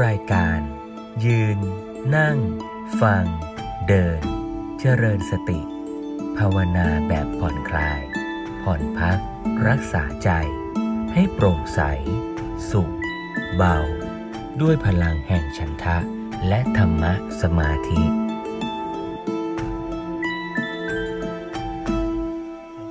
รายการ ยืน นั่ง ฟัง เดิน เจริญสติ ภาวนาแบบผ่อนคลาย ผ่อนพัก รักษาใจ ให้โปร่งใส สุข เบา ด้วยพลังแห่งฉันทะ และธรรมะสมาธิ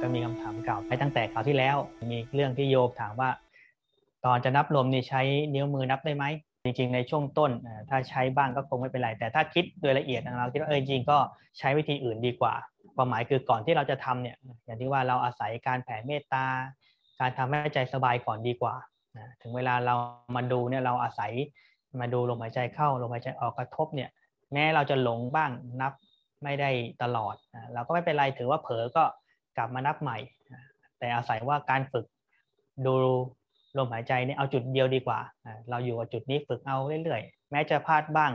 ก็มีคำถามเก่าไปตั้งแต่คราวที่แล้วมีเรื่องที่โยมถามว่า ตอนจะนับลมนี่ใช้นิ้วมือนับได้ไหม จริงๆ ในช่วงต้นถ้าใช้บ้างก็คงไม่เป็นไร แต่ถ้าคิดโดยละเอียดเราคิดว่าเออจริงก็ใช้วิธีอื่นดีกว่า ความหมายคือก่อนที่เราจะทำเนี่ยอย่างที่ว่าเราอาศัยการแผ่เมตตา การทำให้ใจสบายก่อนดีกว่า ถึงเวลาเรามาดูเนี่ยเราอาศัยมาดูลมหายใจเข้าลมหายใจออกกระทบเนี่ยแม้เราจะหลงบ้างนับไม่ได้ตลอดเราก็ไม่เป็นไรถือว่าเผลอก็กลับมานับใหม่ แต่อาศัยว่าการฝึกดู ลมหายใจเนี่ยเอาจุดเดียวดีกว่า เราอยู่กับจุดนี้ฝึกเอาเรื่อยๆ แม้จะพลาดบ้าง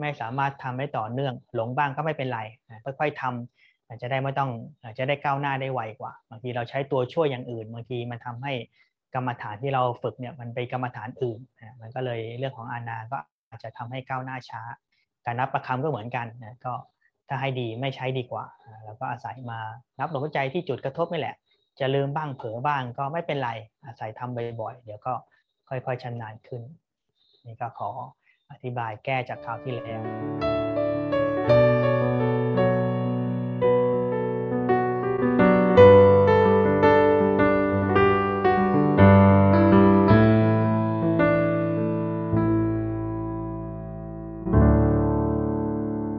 ไม่สามารถทำได้ต่อเนื่อง หลงบ้างก็ไม่เป็นไร ค่อยๆทำอาจะได้ไม่ต้องจะได้ก้าวหน้าได้ไวกว่า บางทีเราใช้ตัวช่วยอย่างอื่น บางทีมันทำให้กรรมฐานที่เราฝึกเนี่ยมันไปกรรมฐานอื่น มันก็เลยเรื่องของอานาก็อาจจะทำให้ก้าวหน้าช้า การนับประคำก็เหมือนกันนะก็ถ้าให้ดีไม่ใช้ดีกว่า แล้วก็อาศัยมานับลมหายใจที่จุดกระทบนี่แหละ จะลืมบ้างเผลอบ้างก็ไม่เป็นไรอาศัยทำบ่อยๆ เดี๋ยวก็ค่อยๆชำนาญขึ้น นี่ก็ขออธิบายแก้จากคราวที่แล้ว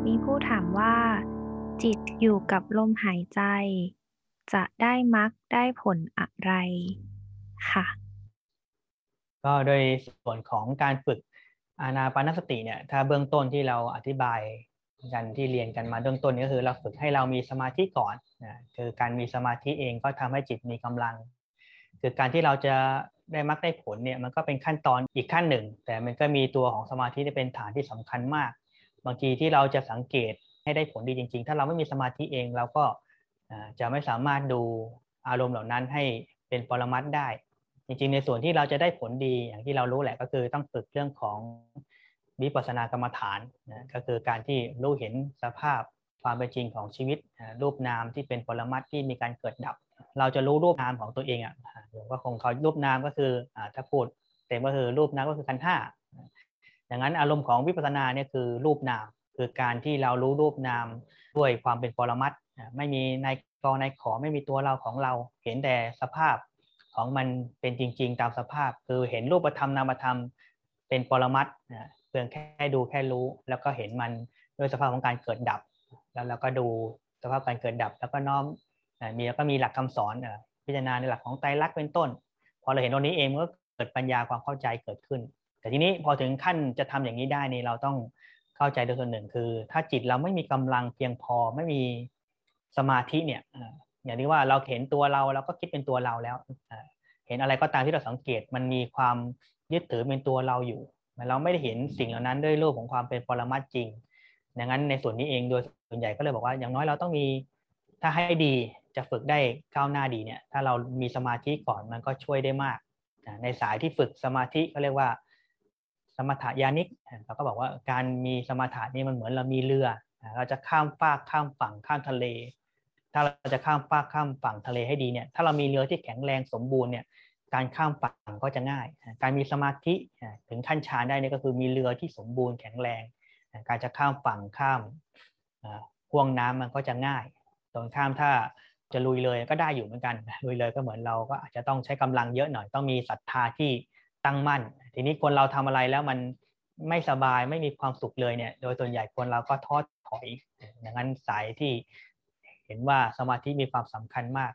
มีผู้ถามว่าจิตอยู่กับลมหายใจ จะได้มรรคได้ผลอะไรค่ะ ก็โดยส่วนของการฝึกอานาปานสติเนี่ยถ้าเบื้องต้นที่เราอธิบายกันที่เรียนกันมาเบื้องต้นก็คือเราฝึกให้เรามีสมาธิก่อนนะคือการมีสมาธิเองก็ทำให้จิตมีกำลัง คือการที่เราจะได้มรรคได้ผลเนี่ยมันก็เป็นขั้นตอนอีกขั้นหนึ่ง แต่มันก็มีตัวของสมาธิที่เป็นฐานที่สำคัญมาก บางทีที่เราจะสังเกตให้ได้ผลดีจริง ๆ ถ้าเราไม่มีสมาธิเองเราก็ จะไม่สามารถดูอารมณ์เหล่านั้นให้เป็นปรมัตได้ จริงๆ ในส่วนที่เราจะได้ผลดีอย่างที่เรารู้แหละก็คือต้องฝึกเรื่องของวิปัสสนากรรมฐานนะก็คือการที่รู้เห็นสภาพความเป็นจริงของชีวิตรูปนามที่เป็นปรมัตที่มีการเกิดดับ เราจะรู้รูปนามของตัวเองอะหรือว่าคงเขารูปนามก็คือถ้าพูดเต็มก็คือรูปนามก็คือขันธ์ห้าดังนั้นอารมณ์ของวิปัสสนาเนี่ยคือรูปนาม คือการที่เรารู้รูปนามด้วยความเป็นปรมัตถ ไม่มีในกอในขอไม่มีตัวเราของเรา เห็นแต่สภาพของมันเป็นจริง ๆ ตามสภาพ คือเห็นรูปธรรมนามธรรมเป็นปรมัตถ์เพียงแค่ดูแค่รู้ แล้วก็เห็นมันด้วยสภาพของการเกิดดับ แล้วเราก็ดูสภาพการเกิดดับ แล้วก็น้อมมีแล้วก็มีหลักคำสอนพิจารณาในหลักของไตรลักษณ์เป็นต้น พอเราเห็นตรงนี้เองก็เกิดปัญญาความเข้าใจเกิดขึ้น แต่ทีนี้พอถึงขั้นจะทำอย่างนี้ได้นี่เราต้องเข้าใจโดยส่วนหนึ่งคือ ถ้าจิตเราไม่มีกำลังเพียงพอไม่มี สมาธิเนี่ยอย่างที่ว่าเราเห็นตัวเราเราก็คิดเป็นตัวเราแล้ว เห็นอะไรก็ตามที่เราสังเกตมันมีความยึดถือเป็นตัวเราอยู่เราไม่ได้เห็นสิ่งเหล่านั้นด้วยรูปของความเป็นปรมัตจริงดังนั้นในส่วนนี้เองโดยส่วนใหญ่ก็เลยบอกว่าอย่างน้อยเราต้องมีถ้าให้ดีจะฝึกได้ก้าวหน้าดีเนี่ยถ้าเรามีสมาธิก่อนมันก็ช่วยได้มากในสายที่ฝึกสมาธิเขาเรียกว่า สมถยานิกเราก็บอกว่าการมีสมาธินี่มันเหมือนเรามีเรือ เราจะข้ามฟากข้ามฝั่งข้ามทะเล ถ้าเราจะข้ามฟากข้ามฝั่งทะเลให้ดีเนี่ยถ้าเรามีเรือที่แข็งแรงสมบูรณ์เนี่ยการข้ามฝั่งก็จะง่าย การมีสมาธิถึงขั้นฌานได้นี่ก็คือมีเรือที่สมบูรณ์แข็งแรง การจะข้ามฝั่งข้ามห่วงน้ำมันก็จะง่าย ตรงข้ามถ้าจะลุยเลยก็ได้อยู่เหมือนกัน ลุยเลยก็เหมือนเราก็อาจจะต้องใช้กำลังเยอะหน่อย ต้องมีศรัทธาที่ตั้งมั่น ทีนี้คนเราทำอะไรแล้วมันไม่สบายไม่มีความสุขเลยเนี่ย โดยส่วนใหญ่คนเราก็ท้อ ถอยอย่างนั้นสายที่เห็นว่าสมาธิมีความสำคัญมาก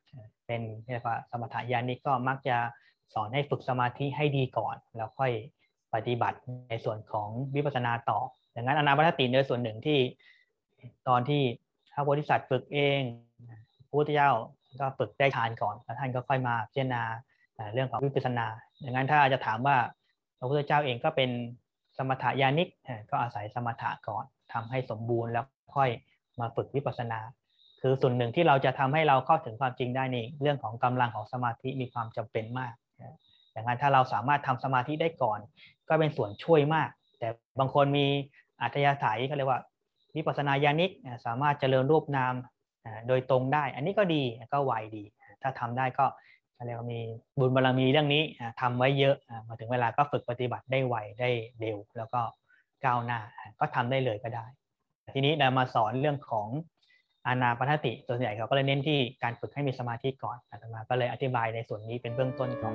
เป็นเรียกว่าสมถญาณิกก็มักจะสอนให้ฝึกสมาธิให้ดีก่อน แล้วค่อยปฏิบัติในส่วนของวิปัสสนาต่อ ดังนั้นอนาปานสติโดยส่วนหนึ่งที่ตอนที่พระโพธิสัตว์ฝึกเองพระพุทธเจ้าก็ฝึกได้ฌานก่อนแล้วท่านก็ค่อยมาพิจารณาเรื่องของวิปัสสนา ดังนั้นถ้าจะถามว่าพระพุทธเจ้าเองก็เป็นสมถญาณิกก็อาศัยสมถะก่อน ทำให้สมบูรณ์แล้วค่อยมาฝึกวิปัสสนา คือส่วนหนึ่งที่เราจะทำให้เราเข้าถึงความจริงได้นี่เรื่องของกำลังของสมาธิมีความจำเป็นมากดังนั้นถ้าเราสามารถทำสมาธิได้ก่อน ก็เป็นส่วนช่วยมาก แต่บางคนมีอัธยาศัยเขาเรียกว่าวิปัสสนาญาณิกสามารถเจริญรูปนามโดยตรงได้ อันนี้ก็ดีก็ไวดี ถ้าทำได้ก็เรียกว่ามีบุญบารรมีเรื่องนี้ทำไว้เยอะมาถึงเวลาก็ฝึกปฏิบัติได้ไวได้เร็ว แล้วก็ ก้าวหน้าก็ทำได้เลยก็ได้ ทีนี้เรามาสอนเรื่องของอานาปนติส่วนใหญ่เขาก็เลยเน้นที่การฝึกให้มีสมาธิก่อนอาตมาก็เลยอธิบายในส่วนนี้เป็นเบื้องต้นก่อน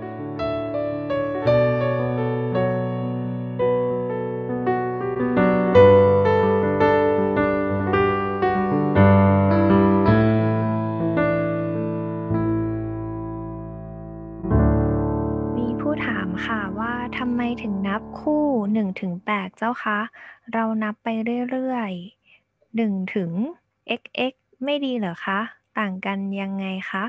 ถึงแปดเจ้าคะ เรานับไปเรื่อยๆหนึ่งถึง xx ไม่ดีเหรอคะ ต่างกันยังไงคะ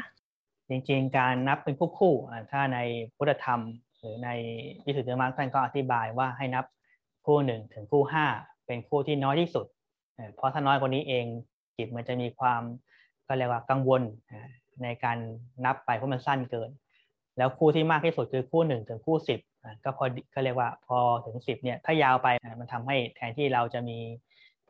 จริงๆ การนับเป็นคู่คู่ ถ้าในพุทธธรรม หรือในวิสุทธิมรรคท่านก็อธิบายว่าให้นับคู่หนึ่งถึงคู่ห้าเป็นคู่ที่น้อยที่สุด เพราะถ้าน้อยกว่านี้เองจิตมันจะมีความก็เรียกว่ากังวลในการนับไปเพราะมันสั้นเกิน แล้วคู่ที่มากที่สุดคือคู่หนึ่งถึงคู่สิบ ก็พอเขาเรียกว่าพอถึงสิบเนี่ยถ้ายาวไปมันทำให้แทนที่เราจะมี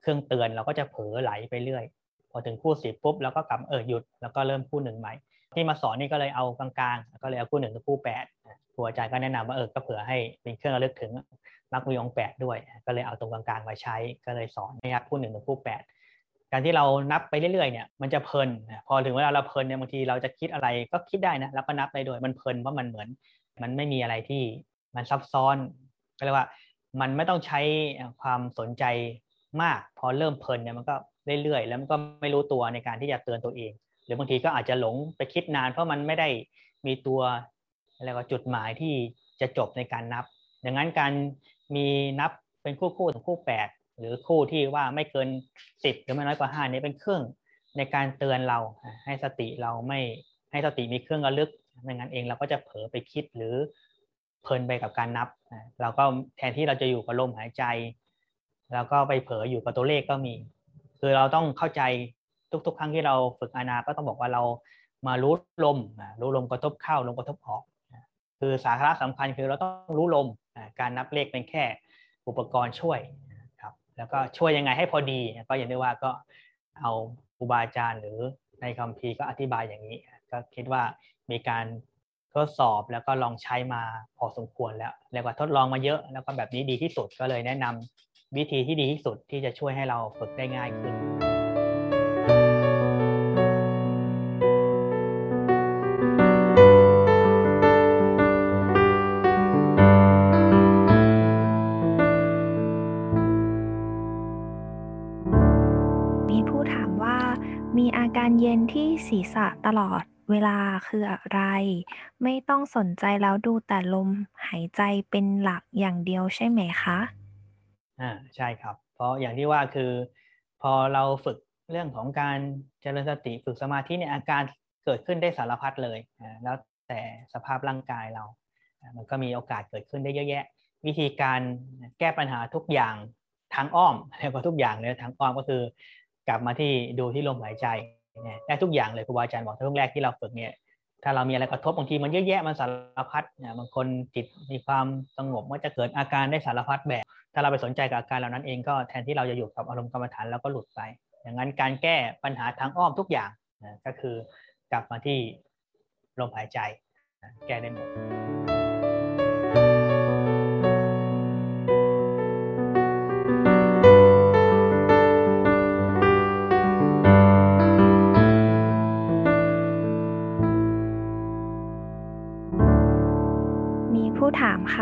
เครื่องเตือนเราก็จะเผลอไหลไปเรื่อย พอถึงคู่สิบปุ๊บเราก็กลับเออหยุดแล้วก็เริ่มคู่หนึ่งใหม่ ที่มาสอนนี่ก็เลยเอากลางๆ ก็เลยเอาคู่หนึ่งถึงคู่แปดครูอาจารย์ก็แนะนำว่าเออก็เผื่อให้เป็นเครื่องระลึกถึงมักมีองแปดด้วย ก็เลยเอาตรงกลางๆมาใช้ก็เลยสอนนะครับคู่หนึ่งถึงคู่แปดการที่เรานับไปเรื่อยๆเนี่ยมันจะเพลิน พอถึงเวลาเราเพลินเนี่ยบางทีเราจะคิดอะไรก็คิดได้นะแล้วก็นับได้ด้วยมันเพลินเพราะมันเหมือน มันไม่มีอะไรที่ มันซับซ้อนก็เรียกว่ามันไม่ต้องใช้ความสนใจมาก พอเริ่มเพลินเนี่ยมันก็เรื่อยๆ แล้วมันก็ไม่รู้ตัวในการที่จะเตือนตัวเอง หรือบางทีก็อาจจะหลงไปคิดนาน เพราะมันไม่ได้มีตัวอะไรก็จุดหมายที่จะจบในการนับ ดังนั้นการมีนับเป็นคู่คู่ถึงคู่แปดหรือคู่ที่ว่าไม่เกินสิบหรือไม่น้อยกว่าห้านี้เป็นเครื่องในการเตือนเราให้สติเราไม่ให้สติมีเครื่องระลึกไม่งั้นเองเราก็จะเผลอไปคิดหรือ เพลินไปกับการนับเราก็แทนที่เราจะอยู่กับลมหายใจเราก็ไปเผลออยู่กับตัวเลขก็มี คือเราต้องเข้าใจทุก ๆ ครั้งที่เราฝึกอานาก็ต้องบอกว่าเรามารู้ลมรู้ลมกระทบเข้าลมกระทบออก คือสาระสำคัญคือเราต้องรู้ลมการนับเลขเป็นแค่อุปกรณ์ช่วยครับแล้วก็ช่วยยังไงให้พอดี ก็อย่างที่ว่าก็เอาครูบาอาจารย์หรือในคัมภีร์ก็อธิบายอย่างนี้ ก็คิดว่ามีการ ทดสอบแล้วก็ลองใช้มาพอสมควรแล้วเรียกว่าทดลองมาเยอะ แล้วก็แบบนี้ดีที่สุดก็เลยแนะนำวิธีที่ดีที่สุดที่จะช่วยให้เราฝึกได้ง่ายขึ้น มีผู้ถามว่ามีอาการเย็นที่ศีรษะตลอด เวลาคืออะไร ไม่ต้องสนใจแล้วดูแต่ลมหายใจเป็นหลักอย่างเดียวใช่ไหมคะอ่าใช่ครับ เพราะอย่างที่ว่าคือ พอเราฝึกเรื่องของการเจริญสติฝึกสมาธิเนี่ยอาการเกิดขึ้นได้สารพัดเลยแล้วแต่สภาพร่างกายเรา มันก็มีโอกาสเกิดขึ้นได้เยอะแยะ วิธีการแก้ปัญหาทุกอย่างทางอ้อมเรียกว่าทุกอย่างเลยทางอ้อมก็คือกลับมาที่ดูที่ลมหายใจ ได้ทุกอย่างเลยครูบาอาจารย์บอกช่วงแรกที่เราฝึกเนี่ยถ้าเรามีอะไรกระทบบางทีมันเยอะแยะมันสารพัดเนี่ยบางคนจิตมีความสงบก็จะเกิดอาการได้สารพัดแบบ ถ้าเราไปสนใจกับอาการเหล่านั้นเองก็แทนที่เราจะอยู่กับอารมณ์กรรมฐานเราก็หลุดไป อย่างนั้นการแก้ปัญหาทางอ้อมทุกอย่างก็คือกลับมาที่ลมหายใจแก้ได้หมด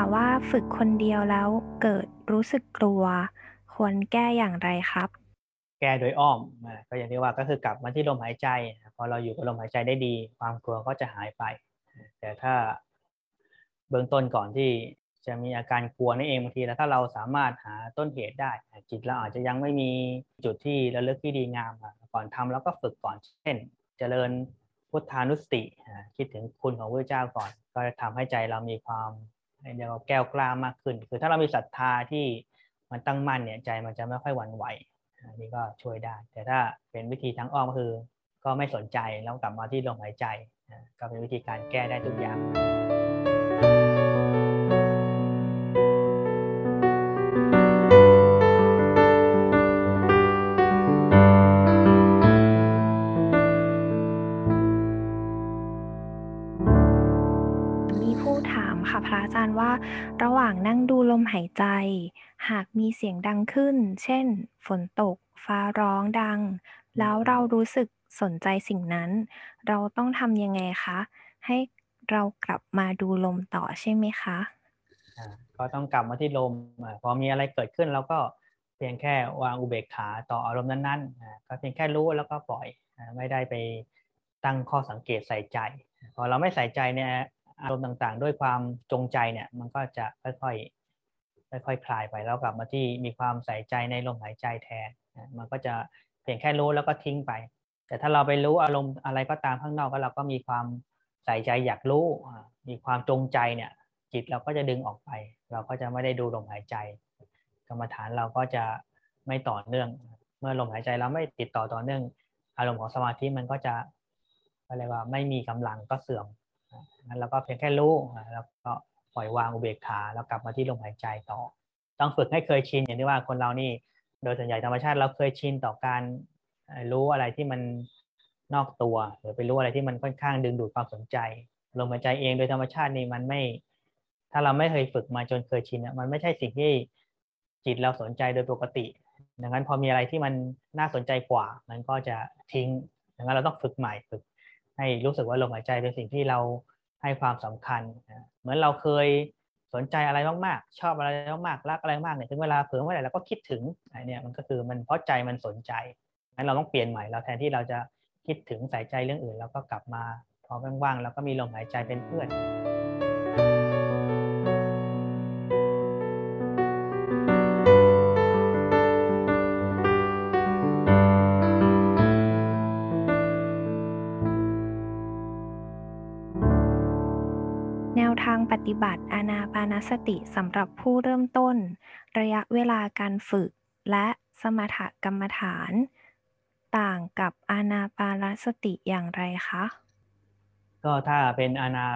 ค่ะว่าฝึกคนเดียวแล้วเกิดรู้สึกกลัว ควรแก้อย่างไรครับ แก้โดยอ้อมก็อย่างที่ว่าก็คือกลับมาที่ลมหายใจ พอเราอยู่กับลมหายใจได้ดี ความกลัวก็จะหายไป แต่ถ้าเบื้องต้นก่อนที่จะมีอาการกลัวนั่นเองบางทีแล้วถ้าเราสามารถหาต้นเหตุได้ จิตเราอาจจะยังไม่มีจุดที่ระลึกที่ดีงามก่อนทำแล้วก็ฝึกก่อนเช่น เจริญพุทธานุสติคิดถึงคุณของพระเจ้าก่อน ก็จะทำให้ใจเรามีความ เรียกว่าแก้วกล้ามากขึ้น คือถ้าเรามีศรัทธาที่มันตั้งมั่นเนี่ยใจมันจะไม่ค่อยหวั่นไหวอันนี้ก็ช่วยได้ แต่ถ้าเป็นวิธีทางอ้อมก็คือ ก็ไม่สนใจแล้วกลับมาที่ลมหายใจก็เป็นวิธีการแก้ได้ทุกอย่าง ฝั่งดูลมหายใจ หากมีเสียงดังขึ้น เช่น ฝนตก ฟ้าร้องดัง แล้วเรารู้สึกสนใจสิ่งนั้น เราต้องทำยังไงคะ ให้เรากลับมาดูลมต่อใช่ไหมคะก็ต้องกลับมาที่ลม พอมีอะไรเกิดขึ้นเราก็เพียงแค่วางอุเบกขาต่ออารมณ์นั้นๆ ก็เพียงแค่รู้แล้วก็ปล่อย ไม่ได้ไปตั้งข้อสังเกตใส่ใจ พอเราไม่ใส่ใจเนี่ย อารมณ์ต่างๆ ด้วยความจงใจเนี่ย มันก็จะค่อยๆค่อยๆคลายไปแล้วกลับมาที่มีความใส่ใจในลมหายใจแทนมันก็จะเพียงแค่รู้แล้วก็ทิ้งไป แต่ถ้าเราไปรู้อารมณ์อะไรก็ตามข้างนอกก็เราก็มีความใส่ใจอยากรู้ มีความจงใจเนี่ย จิตเราก็จะดึงออกไป เราก็จะไม่ได้ดูลมหายใจ กรรมฐานเราก็จะไม่ต่อเนื่อง เมื่อลมหายใจเราไม่ติดต่อต่อเนื่อง อารมณ์ของสมาธิมันก็จะอะไรว่าไม่มีกำลังก็เสื่อม นั้นเราก็เพียงแค่รู้แล้วก็ปล่อยวางอุเบกขาแล้วกลับมาที่ลมหายใจต่อ ต้องฝึกให้เคยชินอย่างที่ว่าคนเรานี่โดยส่วนใหญ่ธรรมชาติเราเคยชินต่อการรู้อะไรที่มันนอกตัว หรือไปรู้อะไรที่มันค่อนข้างดึงดูดความสนใจลมหายใจเองโดยธรรมชาตินี่มันไม่ ถ้าเราไม่เคยฝึกมาจนเคยชินมันไม่ใช่สิ่งที่จิตเราสนใจโดยปกติ ดังนั้นพอมีอะไรที่มันน่าสนใจกว่า มันก็จะทิ้งดังนั้นเราต้องฝึกใหม่ฝึก ให้รู้สึกว่าลมหายใจเป็นสิ่งที่เราให้ความสำคัญ เหมือนเราเคยสนใจอะไรมากๆ ชอบอะไรมากๆ รักอะไรมากเนี่ยถึงเวลาเผลอเมื่อไหร่เราก็คิดถึงอันนี้มันก็คือมันเพราะใจมันสนใจงั้นเราต้องเปลี่ยนใหม่เราแทนที่เราจะคิดถึงใส่ใจเรื่องอื่นเราก็กลับมาพอว่างๆแล้วก็มีลมหายใจเป็นเพื่อน แนวทางปฏิบัติอานาปานสติสำหรับผู้เริ่มต้น ระยะเวลาการฝึก และสมถกรรมฐาน ต่างกับอานาปานสติอย่างไรคะ ก็ถ้าเป็นอานา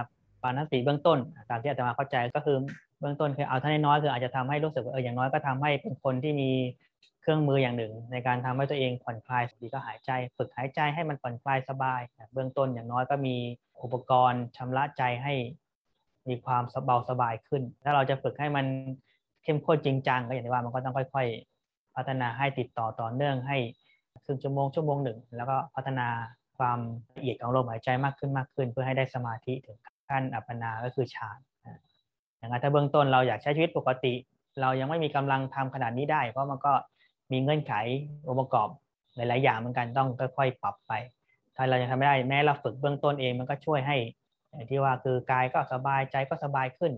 ปานสติเบื้องต้น ตามที่อาจารย์เข้าใจก็คือเบื้องต้นคือเอาท่านน้อยคืออาจจะทำให้รู้สึกว่าเอออย่างน้อยก็ทำให้เป็นคนที่มีเครื่องมืออย่างหนึ่ง ในการทำให้ตัวเองผ่อนคลายดีก็หายใจฝึกหายใจให้มันผ่อนคลายสบาย เบื้องต้นอย่างน้อยก็มีอุปกรณ์ชำระใจให้ มีความสบาสบายขึ้น ถ้าเราจะฝึกให้มันเข้มข้นจริงจังก็อย่างที่ว่ามันก็ต้องค่อย ๆ พัฒนาให้ติดต่อต่อเนื่องให้ครึ่งชั่วโมงชั่วโมงหนึ่ง แล้วก็พัฒนาความละเอียดของลมหายใจมากขึ้นมากขึ้น เพื่อให้ได้สมาธิถึงขั้นอัปปนาก็คือฌานอย่างนั้นถ้าเบื้องต้นเราอยากใช้ชีวิตปกติ เรายังไม่มีกำลังทำขนาดนี้ได้ เพราะมันก็มีเงื่อนไของค์ประกอบหลาย ๆ อย่างเหมือนกันต้องค่อย ๆ ปรับไป ถ้าเรายังทำไม่ได้แม้เราฝึกเบื้องต้นเองมันก็ช่วยให้ อย่างที่ว่าคือกายก็สบายใจก็สบายขึ้น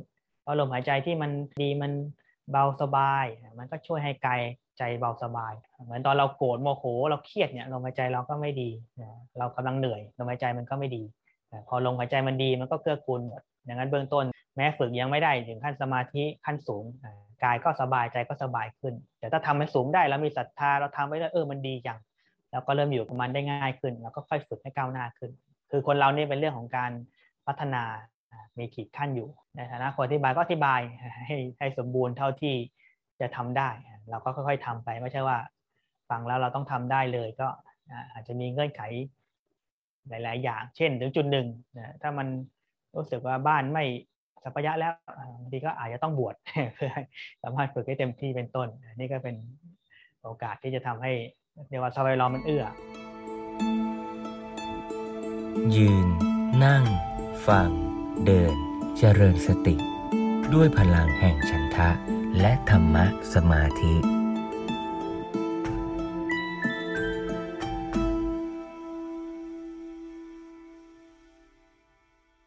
พอลมหายใจที่มันดีมันเบาสบาย มันก็ช่วยให้กายใจเบาสบาย เหมือนตอนเราโกรธโมโหเราเครียดเนี่ยลมหายใจเราก็ไม่ดี เรากำลังเหนื่อยลมหายใจมันก็ไม่ดี พอลมหายใจมันดีมันก็เกื้อกูลหมดอย่างนั้นเบื้องต้นแม้ฝึกยังไม่ได้ถึงขั้นสมาธิขั้นสูงกายก็สบายใจก็สบายขึ้น แต่ถ้าทำให้สูงได้แล้วมีศรัทธาเราทำไปได้วเออมันดีจังแล้วก็เริ่มอยู่กับมันได้ง่ายขึ้น แล้วก็ค่อยฝึกให้ก้าวหน้าขึ้น คือคนเราเนี่ยเป็นเรื่องของการ พัฒนามีขีดขั้นอยู่ ในฐานะคนอธิบายก็อธิบายให้ให้สมบูรณ์เท่าที่จะทำได้ เราก็ค่อย ๆทำไปไม่ใช่ว่า ฟังแล้วเราต้องทำได้เลยก็อาจจะมีเงื่อนไขหลาย ๆ อย่าง เช่น ถึงจุดหนึ่งถ้ามันรู้สึกว่าบ้านไม่สัพยะแล้วบางทีก็อาจจะต้องบวชเพื่อสามารถฝึกให้เต็มที่เป็นต้น นี่ก็เป็นโอกาสที่จะทำให้เรียกว่าสบายรอมันเอื้อ ยืน นั่ง ฟัง เดิน เจริญสติ ด้วยพลังแห่งฉันทะ และธรรมะสมาธิ